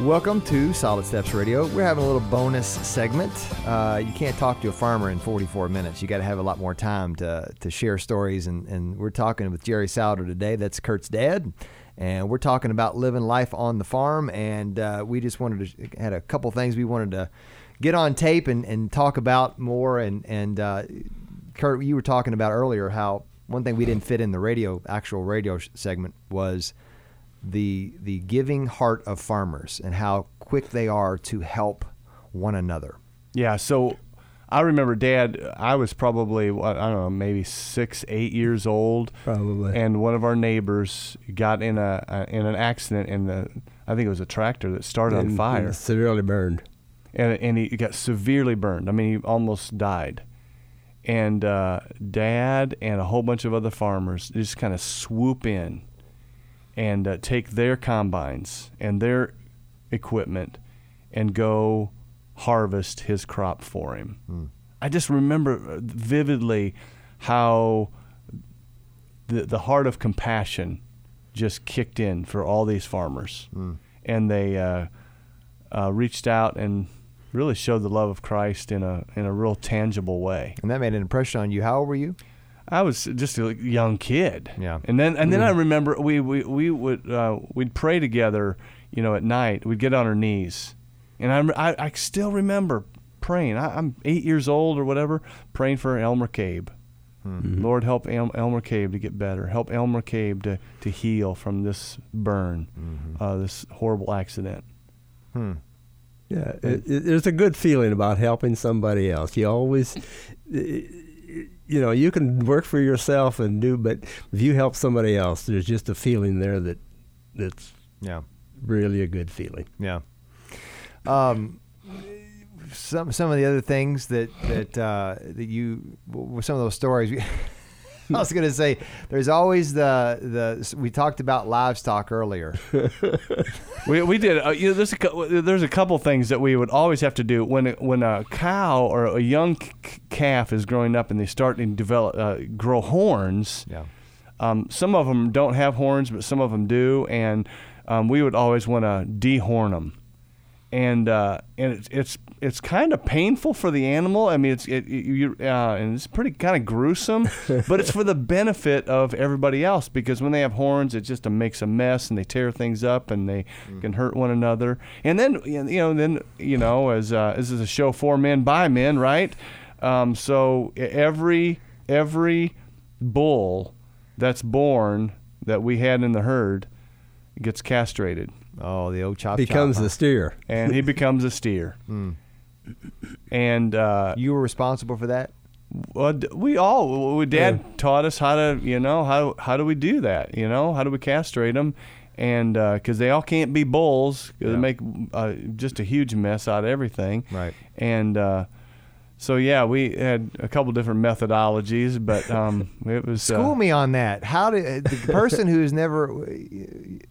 Welcome to Solid Steps Radio. We're having a little bonus segment. Uh, you can't talk to a farmer in 44 minutes. You got to have a lot more time to, to share stories. And, and we're talking with Jerry Souder today. That's Kurt's dad. And we're talking about living life on the farm. And uh, we just wanted to, had a couple things we wanted to get on tape and, and talk about more. And, and uh, Kurt, you were talking about earlier how one thing we didn't fit in the radio, actual radio segment was the the giving heart of farmers and how quick they are to help one another. Yeah, so I remember Dad. I was probably what, I don't know, maybe six, eight years old, Probably. and one of our neighbors got in a, a in an accident, and the I think it was a tractor that started on fire, and severely burned. and and he got severely burned. I mean, he almost died. And uh, Dad and a whole bunch of other farmers just kind of swoop in and uh, take their combines and their equipment and go harvest his crop for him. I just remember vividly how the the heart of compassion just kicked in for all these farmers, and they uh, uh, reached out and really showed the love of Christ in a in a real tangible way. And that made an impression on you. How old were you? I was just a young kid. Yeah. And then and then I remember we we, we would uh, we'd pray together, you know, at night. We'd get on our knees, and I I, I still remember praying. I, I'm eight years old or whatever, praying for Elmer Cabe. Lord, help El- Elmer Cabe to get better. Help Elmer Cabe to, to heal from this burn, uh, this horrible accident. Hmm. Yeah, it, it, there's a good feeling about helping somebody else. You always, you know, you can work for yourself and do, but if you help somebody else, there's just a feeling there that that's Yeah. really a good feeling. Yeah. Um, some some of the other things that that uh, that you some of those stories. I was going to say, there's always the the we talked about livestock earlier. We, we did. Uh, you know, there's a there's a couple things that we would always have to do when when a cow or a young c- calf is growing up and they start to develop uh, grow horns. Yeah. Um, some of them don't have horns, but some of them do, and um, we would always want to dehorn them. And uh, and it's it's it's kind of painful for the animal. I mean, it's it, you uh, and it's pretty kind of gruesome, but it's for the benefit of everybody else because when they have horns, it just makes a mess and they tear things up and they can hurt one another. And then you know then you know as uh, this is a show for men by men, right? Um, so every every bull that's born that we had in the herd gets castrated Oh, the old chop Becomes chop, huh? a steer. and he becomes a steer. And uh, You were responsible for that. well, we all, we, Dad taught us how to, you know, how how do we do that? You know, how do we castrate them? And because they all can't be bulls, 'cause Yeah. they make uh, just a huge mess out of everything. Right. And uh, so yeah, we had a couple different methodologies, but um, it was uh, School me on that. How did the person who's never?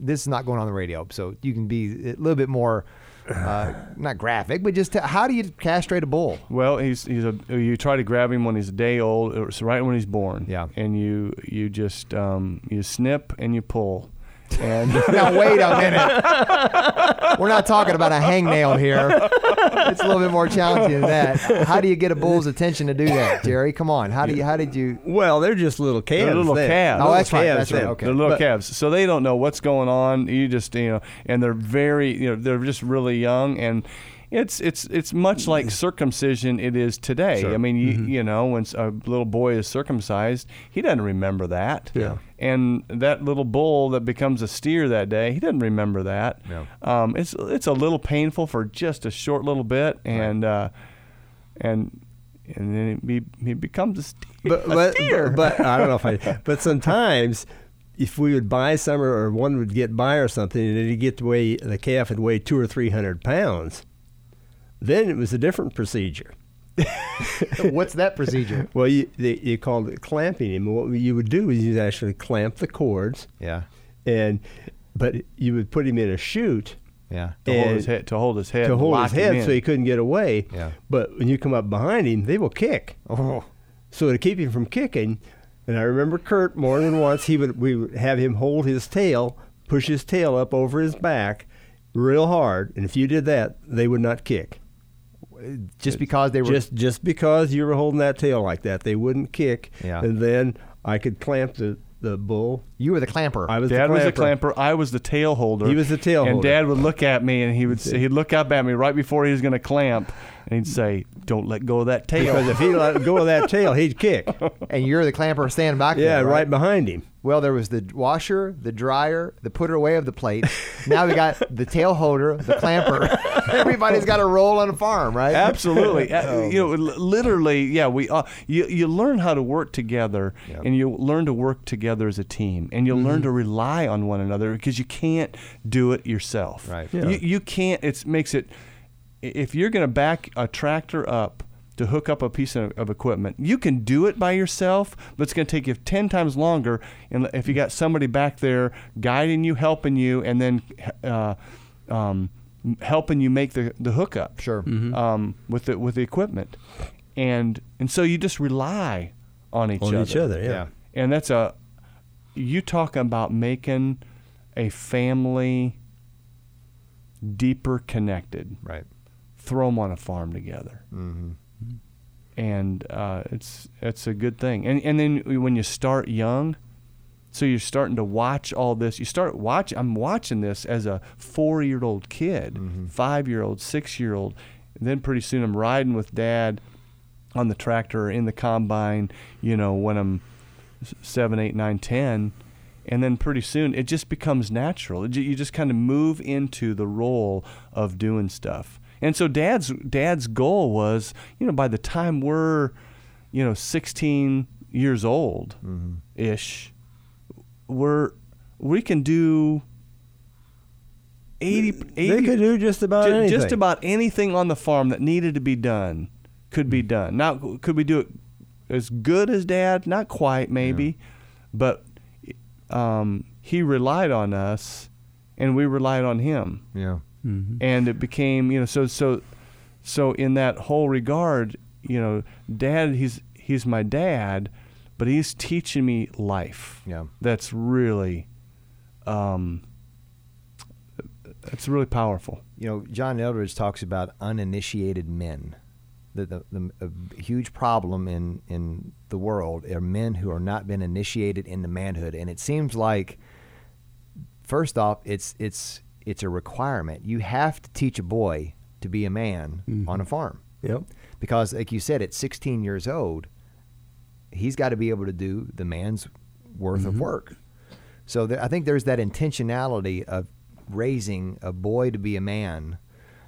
This is not going on the radio, so you can be a little bit more, uh, not graphic, but just tell, how do you castrate a bull? Well, he's he's a you try to grab him when he's a day old, or right when he's born. Yeah. And you you just um, you snip and you pull, and Now wait a minute. We're not talking about a hangnail here. It's a little bit more challenging than that. How do you get a bull's attention to do that, Jerry? Come on. How do you? How did you? Well, they're just little calves. They're little then. calves. Oh, Little that's right. That's right. Okay. they're little But- calves, so they don't know what's going on. You just you know, and they're very you know they're just really young and. It's it's it's much like circumcision it is today. Sure. I mean, you, you know, when a little boy is circumcised, he doesn't remember that. Yeah. And that little bull that becomes a steer that day, he doesn't remember that. No. Um, it's it's a little painful for just a short little bit, and uh, and and then he, he becomes a steer. but, but, steer. but I don't know if I. But sometimes, if we would buy some, or one would get by or something, and it'd get to weigh the calf would weigh two or three hundred pounds, then it was a different procedure. What's that procedure? Well, you they, you called it clamping him. What you would do is you'd actually clamp the cords, Yeah. and but you would put him in a chute Yeah. to hold his head to hold his head to hold his head so he couldn't get away. Yeah. But when you come up behind him, they will kick. Oh. So to keep him from kicking, and I remember Kurt more than once, he would we would have him hold his tail, push his tail up over his back, real hard, and if you did that, they would not kick. Just because they were Just just because you were holding that tail like that, they wouldn't kick. Yeah. And then I could clamp the, the bull. You were the clamper. I was Dad the was the clamper. clamper. I was the tail holder. He was the tail holder. and holder. Dad would look at me and he would say, he'd look up at me right before he was going to clamp, and he'd say, "Don't let go of that tail." Because if he let go of that tail, he'd kick. and you're the clamper standing back Yeah, there, right behind him. Well, there was the washer, the dryer, the putter away of the plate. Now we got the tail holder, the clamper. Everybody's got a role on a farm, right? Absolutely, Uh, Oh. you know, literally, yeah. We uh, you you learn how to work together, Yep. and you learn to work together as a team, and you Mm-hmm. learn to rely on one another because you can't do it yourself. Right. Yeah. You you can't. It makes it. If you're going to back a tractor up to hook up a piece of, of equipment, you can do it by yourself, but it's going to take you ten times longer. And if you got somebody back there guiding you, helping you, and then uh, um, helping you make the the hookup Sure. um, with the with the equipment, and and so you just rely on each other. On other. each other, yeah. Yeah. And that's a you talk about making a family deeper connected. Right. Throw them on a farm together, Mm-hmm. and uh, it's it's a good thing. And and then when you start young. So you're starting to watch all this. You start watch. I'm watching this as a four-year-old kid, Mhm. five-year-old, six-year-old. Then pretty soon I'm riding with dad on the tractor or in the combine. You know when I'm seven, eight, nine, ten, and then pretty soon it just becomes natural. It, you just kind of move into the role of doing stuff. And so dad's dad's goal was, you know, by the time we're, you know, 16 years old, Mm-hmm. ish, we're we can do 80, 80 They could do just about Ju- anything. just about anything on the farm that needed to be done could be done. Now, could we do it as good as Dad? Not quite, maybe, but um, he relied on us, and we relied on him, Yeah. Mhm. and it became you know so so so in that whole regard, you know, Dad he's he's my dad, but he's teaching me life. Yeah. That's really. Um, that's really powerful. You know, John Eldredge talks about uninitiated men. The, the, the a huge problem in, in the world are men who are not been initiated into manhood, and it seems like, first off, it's it's it's a requirement. You have to teach a boy to be a man Mhm. on a farm Yep. because, like you said, at 16 years old, he's got to be able to do the man's worth of Mhm. work. So I think there's that intentionality of raising a boy to be a man,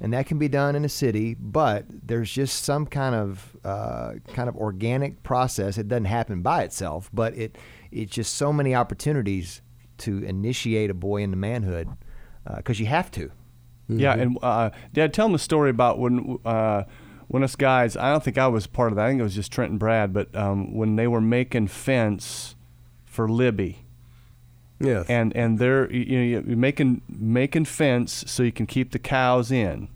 and that can be done in a city. But there's just some kind of uh, kind of organic process. It doesn't happen by itself, but it it's just so many opportunities to initiate a boy into manhood because you have to. Yeah, Mhm. and uh, Dad, tell them the story about when uh, when us guys. I don't think I was part of that. I think it was just Trent and Brad. But um, when they were making fence for Libby, Yes. and and they're you know you're making making fence so you can keep the cows in.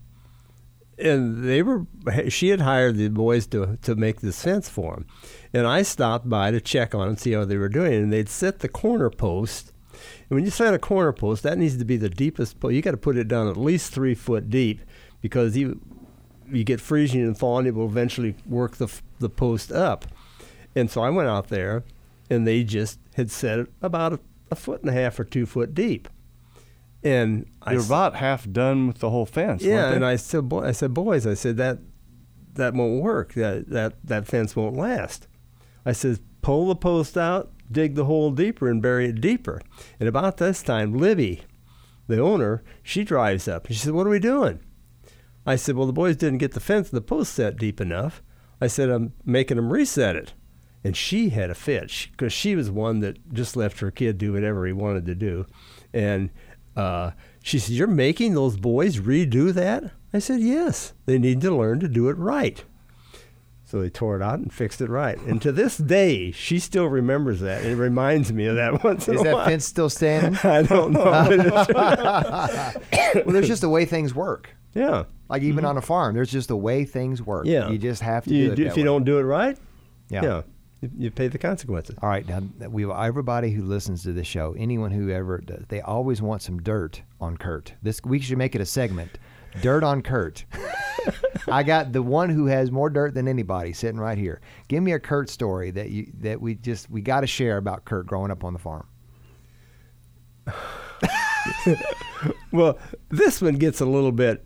and they were she had hired the boys to to make this fence for them and i stopped by to check on and see how they were doing and they'd set the corner post and when you set a corner post that needs to be the deepest post you got to put it down at least three foot deep because you you get freezing and thawing it will eventually work the the post up and so i went out there and they just had set it about a, a foot and a half or two foot deep and I They're s- about half done with the whole fence. yeah, and? I said, boy, I said, boys, I said that that won't work. That that that fence won't last. I said, pull the post out, dig the hole deeper, and bury it deeper. And about this time, Libby, the owner, she drives up and she said, "What are we doing?" I said, "Well, the boys didn't get the fence and the post set deep enough." I said, "I'm making them reset it." And she had a fit because she was one that just left her kid do whatever he wanted to do, and uh, she said, "You're making those boys redo that?" I said, "Yes. They need to learn to do it right." So they tore it out and fixed it right. And to this day, she still remembers that. And it reminds me of that once in Is that while. fence still standing? I don't know. well, there's just the way things work. yeah. Like even on a farm, there's just the way things work. Yeah. You just have to You do it do- if you way. don't do it right, Yeah. yeah. You, pay the consequences. All right, now we everybody who listens to this show, anyone who ever does, they always want some dirt on Kurt. This we should make it a segment, dirt on Kurt. I got the one who has more dirt than anybody sitting right here. Give me a Kurt story that you that we just we got to share about Kurt growing up on the farm. Well, this one gets a little bit.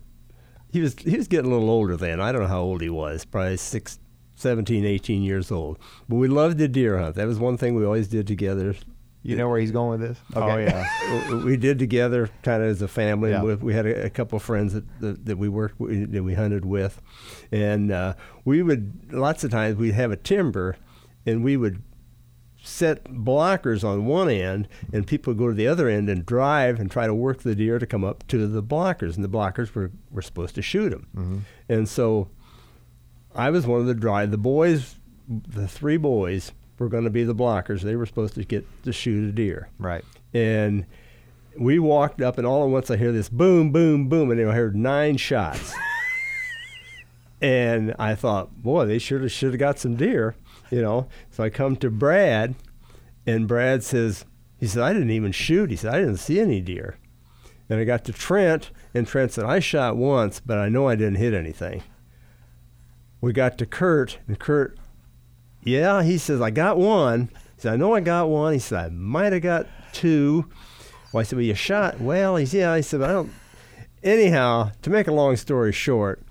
He was he was getting a little older then. I don't know how old he was. Probably six, 17, 18 years old. But we loved the deer hunt. That was one thing we always did together. You know where he's going with this? Oh yeah. we did together kind of as a family. Yeah. We, we had a, a couple of friends that, that, that we worked with, that we hunted with, and uh, we would lots of times we'd have a timber, and we would set blockers on one end, and people would go to the other end and drive and try to work the deer to come up to the blockers, and the blockers were, were supposed to shoot them, and so I was one of the drive. The boys, the three boys, were going to be the blockers. They were supposed to get to shoot a deer Right. and we walked up, and all at once I hear this boom, boom, boom, and I heard nine shots. and I thought, boy, they should have should have got some deer, you know. So I come to Brad, and Brad says, he said, I didn't even shoot. He said, I didn't see any deer. And I got to Trent, and Trent said, I shot once, but I know I didn't hit anything. We got to Kurt, and Kurt, yeah, he says, I got one. He said, I know I got one. He said, I might have got two. Well, I said, well, you shot. Well, he said, yeah. I said, I don't. Anyhow, to make a long story short,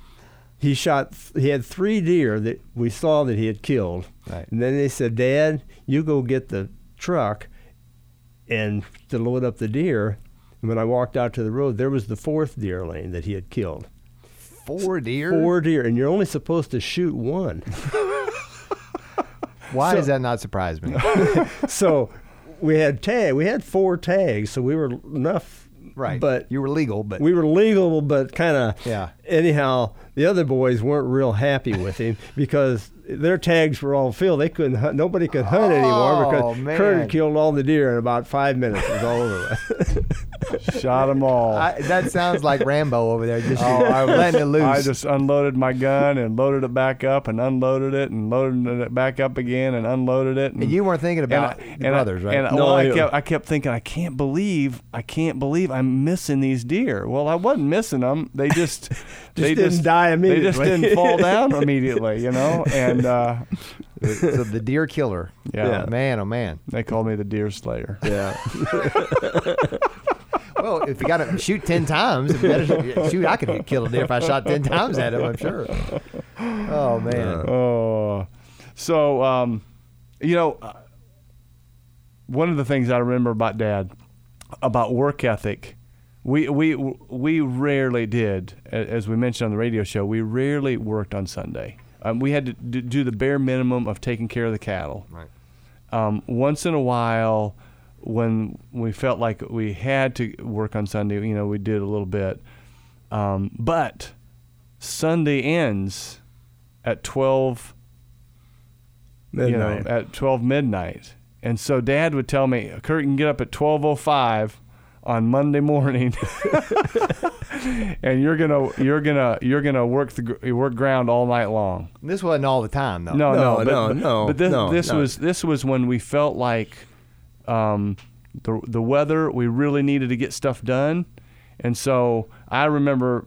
he shot. He had three deer that we saw that he had killed. Right. And then they said, Dad, you go get the truck and to load up the deer. And when I walked out to the road, there was the fourth deer lane that he had killed. Four deer. Four deer, and you're only supposed to shoot one. Why does that not surprise me? so we had tag. We had four tags, so we were enough. right. But you were legal, but we were legal, but kind of. Yeah. Anyhow, the other boys weren't real happy with him because their tags were all filled. They couldn't. Hunt, nobody could hunt anymore Oh, because man. Kurt had killed all the deer in about five minutes. It was all over. Shot them all. I, that sounds like Rambo over there, just Oh, I was- letting it loose. I just unloaded my gun and loaded it back up and unloaded it and loaded it back up again and unloaded it. And, and you weren't thinking and about I- the and I- brothers, right? And I- No, well, I kept I kept thinking I can't believe I can't believe I'm missing these deer. Well, I wasn't missing them. They just they didn't just die They just didn't fall down immediately, you know. And uh, so the deer killer. yeah, Yeah. Man, oh man. they called me the deer slayer. yeah. Well, if you got to shoot ten times, it better, shoot, I could kill a deer if I shot ten times at him. I'm sure. Oh man. Oh, so um, you know, uh, one of the things I remember about Dad, about work ethic, we we we rarely did, as we mentioned on the radio show, we rarely worked on Sunday. Um, we had to do the bare minimum of taking care of the cattle. Right. Um, once in a while, when we felt like we had to work on Sunday, you know, we did a little bit. Um, but Sunday ends at twelve Midnight. you know, at 12 midnight. And so dad would tell me, Kurt, you can get up at 12:05 on Monday morning, and you're gonna you're gonna you're gonna work the work ground all night long. This wasn't all the time though. No, no, No, but, no, but- no, But this no, this no. was this was when we felt like um, the the weather. We really needed to get stuff done, and so I remember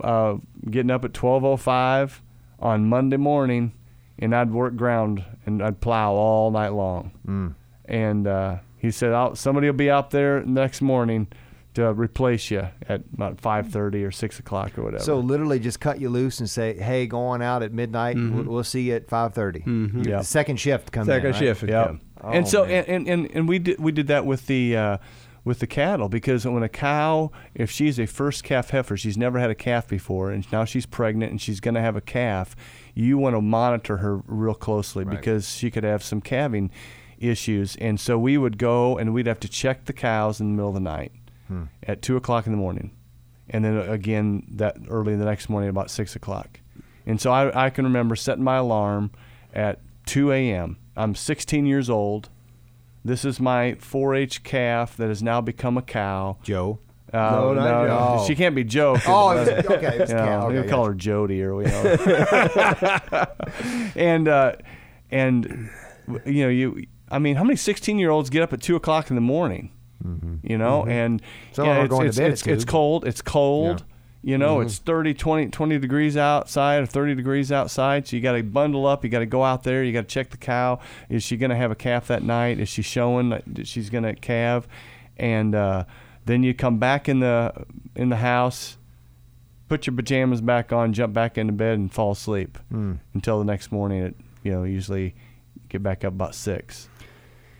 uh, getting up at 12:05 on Monday morning, and I'd work ground and I'd plow all night long. Mm. And uh, he said, I'll, "Somebody will be out there next morning." To replace you at about five thirty or six o'clock or whatever. So literally just cut you loose and say, "Hey, go on out at midnight. We'll, we'll see you at 5:30." Mhm. Yeah. Second shift comes Second in. right? shift. would Yeah. Oh, and so man. and, and, and, and we did we did that with the uh, with the cattle because when a cow if she's a first calf heifer she's never had a calf before and now she's pregnant and she's going to have a calf you want to monitor her real closely Right. because she could have some calving issues and so we would go and we'd have to check the cows in the middle of the night Hmm. at two o'clock in the morning and then again that early the next morning about six o'clock and so I, I can remember setting my alarm at 2 a.m. I'm 16 years old. This is my 4-H calf that has now become a cow. Joe. Uh, No, not Joe. She can't be Joe. 'cause, Oh, uh, was, okay. It was you know, cow. we Okay, call her Jody or we know. and uh, and you know, you. I mean, how many 16 year olds get up at two o'clock in the morning? Mm-hmm. You know, mm-hmm. and Some yeah, it's, going to it's, it's, it's cold. It's cold. You know, it's mm-hmm. 30, 20, 20 degrees outside or 30 degrees outside. So you got to bundle up. You got to go out there. You got to check the cow. Is she going to have a calf that night? Is she showing that she's going to calve? And uh, then you come back in the in the house, put your pajamas back on, jump back into bed, and fall asleep hmm. until the next morning. At you know, usually get back up about six.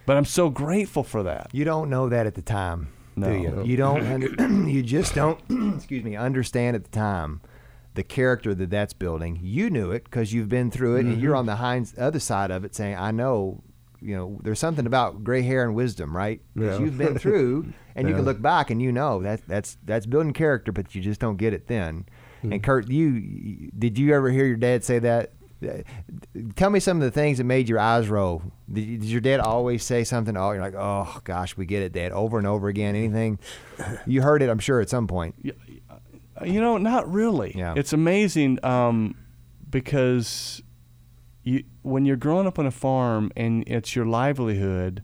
But I'm so grateful for that. You don't know that at the time, No. do you? You don't. Under, you just don't. excuse me. Understand at the time the character that that's building. You knew it because you've been through it, and you're Mm-hmm. on the hind, other side of it, saying, "I know." You know, there's something about gray hair and wisdom, right? 'Cause Yeah. you've been through, and you can look back and you know that that's that's building character, but you just don't get it then. Hmm. And Kurt, you did you ever hear your dad say that? Tell me some of the things that made your eyes roll. Did, did your dad always say something? Oh, you're like, oh gosh, we get it, Dad, over and over again. Anything? You heard it, I'm sure, at some point. Uh, You know, not really. Yeah. It's amazing um, because you when you're growing up on a farm and it's your livelihood,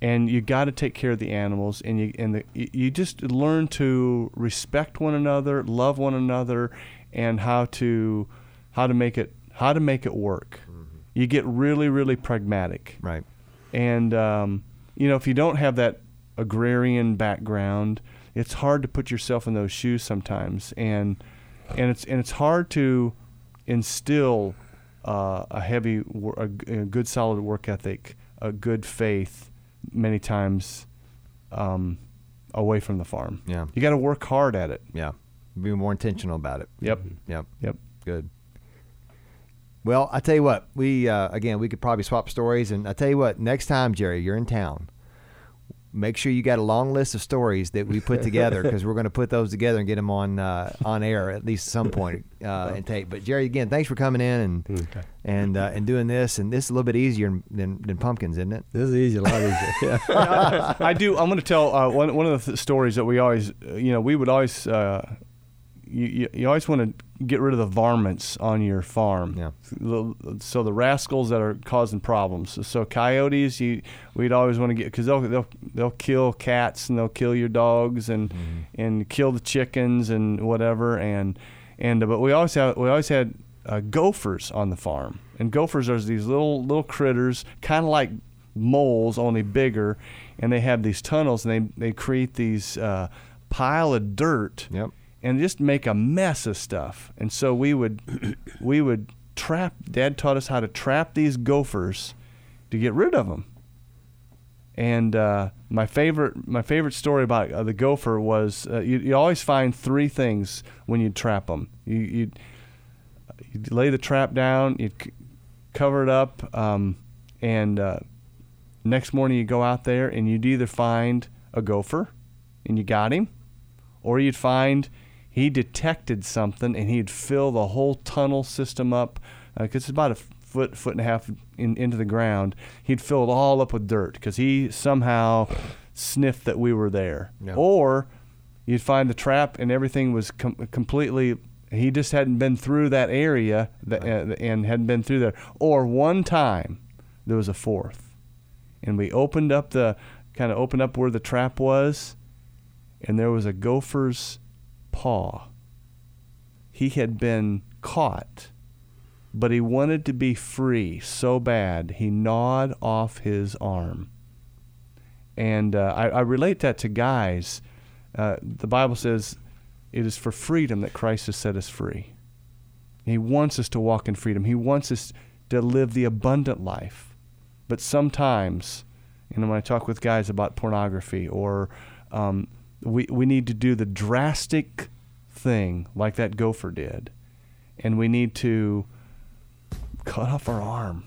and you got to take care of the animals, and you and the, you just learn to respect one another, love one another, and how to how to make it how to make it work. You get really really pragmatic. Right. And um, you know, if you don't have that agrarian background, it's hard to put yourself in those shoes sometimes, and and it's and it's hard to instill uh, a heavy, a, a good solid work ethic, a good faith, many times um, away from the farm. Yeah. you got to work hard at it. Yeah. Be more intentional about it. Yep. Yep. Yep. Good. Well, I tell you what, we uh, again we could probably swap stories, and I tell you what, next time Jerry, you're in town, make sure you got a long list of stories that we put together because we're going to put those together and get them on uh, on air at least at some point uh, and tape. But Jerry, again, thanks for coming in and Okay. and uh, and doing this, and this is a little bit easier than than pumpkins, isn't it? This is easy, a lot easier. Yeah. I do. I'm going to tell uh, one one of the th- stories that we always, uh, you know, we would always, uh, you, you you always want to get rid of the varmints on your farm. Yeah. The- So the rascals that are causing problems. So coyotes, you we'd always want to get because they'll they'll they'll kill cats and they'll kill your dogs and and kill the chickens and whatever and and uh, but we always have we always had uh, gophers on the farm and gophers are these little little critters kind of like moles only bigger and they have these tunnels and they they create these uh, pile of dirt Yep. And just make a mess of stuff. And so we would we would trap. Dad taught us how to trap these gophers to get rid of them. And uh, my favorite my favorite story about uh, the gopher was uh, you, you always find three things when you trap them. You you lay the trap down, you c- cover it up, um, and uh, next morning you go out there and you'd either find a gopher, and you got him, or you'd find he detected something and he'd fill the whole tunnel system up because it's about a foot foot and a half in, into the ground. He'd fill it all up with dirt because he somehow sniffed that we were there. Yeah. or you'd find the trap and everything was com- completely he just hadn't been through that area that, uh, and hadn't been through there. Or one time there was a fourth. And we opened up the kind of opened up where the trap was and there was a gopher's paw. He had been caught, but he wanted to be free so bad he gnawed off his arm. And uh, I, I relate that to guys. Uh, the Bible says it is for freedom that Christ has set us free. He wants us to walk in freedom. He wants us to live the abundant life. But sometimes, you know, when I talk with guys about pornography or um, we, we need to do the drastic thing like that gopher did. And we need to cut off our arm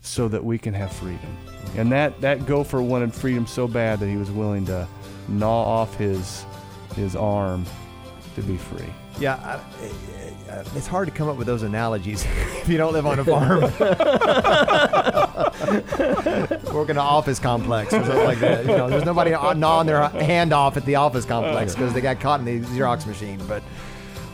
so that we can have freedom. And that, that gopher wanted freedom so bad that he was willing to gnaw off his, his arm to be free. Yeah, I, uh, it's hard to come up with those analogies if you don't live on a farm. Work in an office complex or something like that. You know, there's nobody gnawing their hand off at the office complex because they got caught in the Xerox machine. But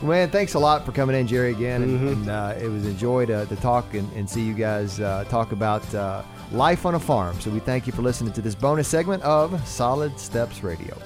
man, thanks a lot for coming in, Jerry, again. And, and uh, it was a joy to, to talk and, and see you guys uh, talk about uh, life on a farm. So we thank you for listening to this bonus segment of Solid Steps Radio.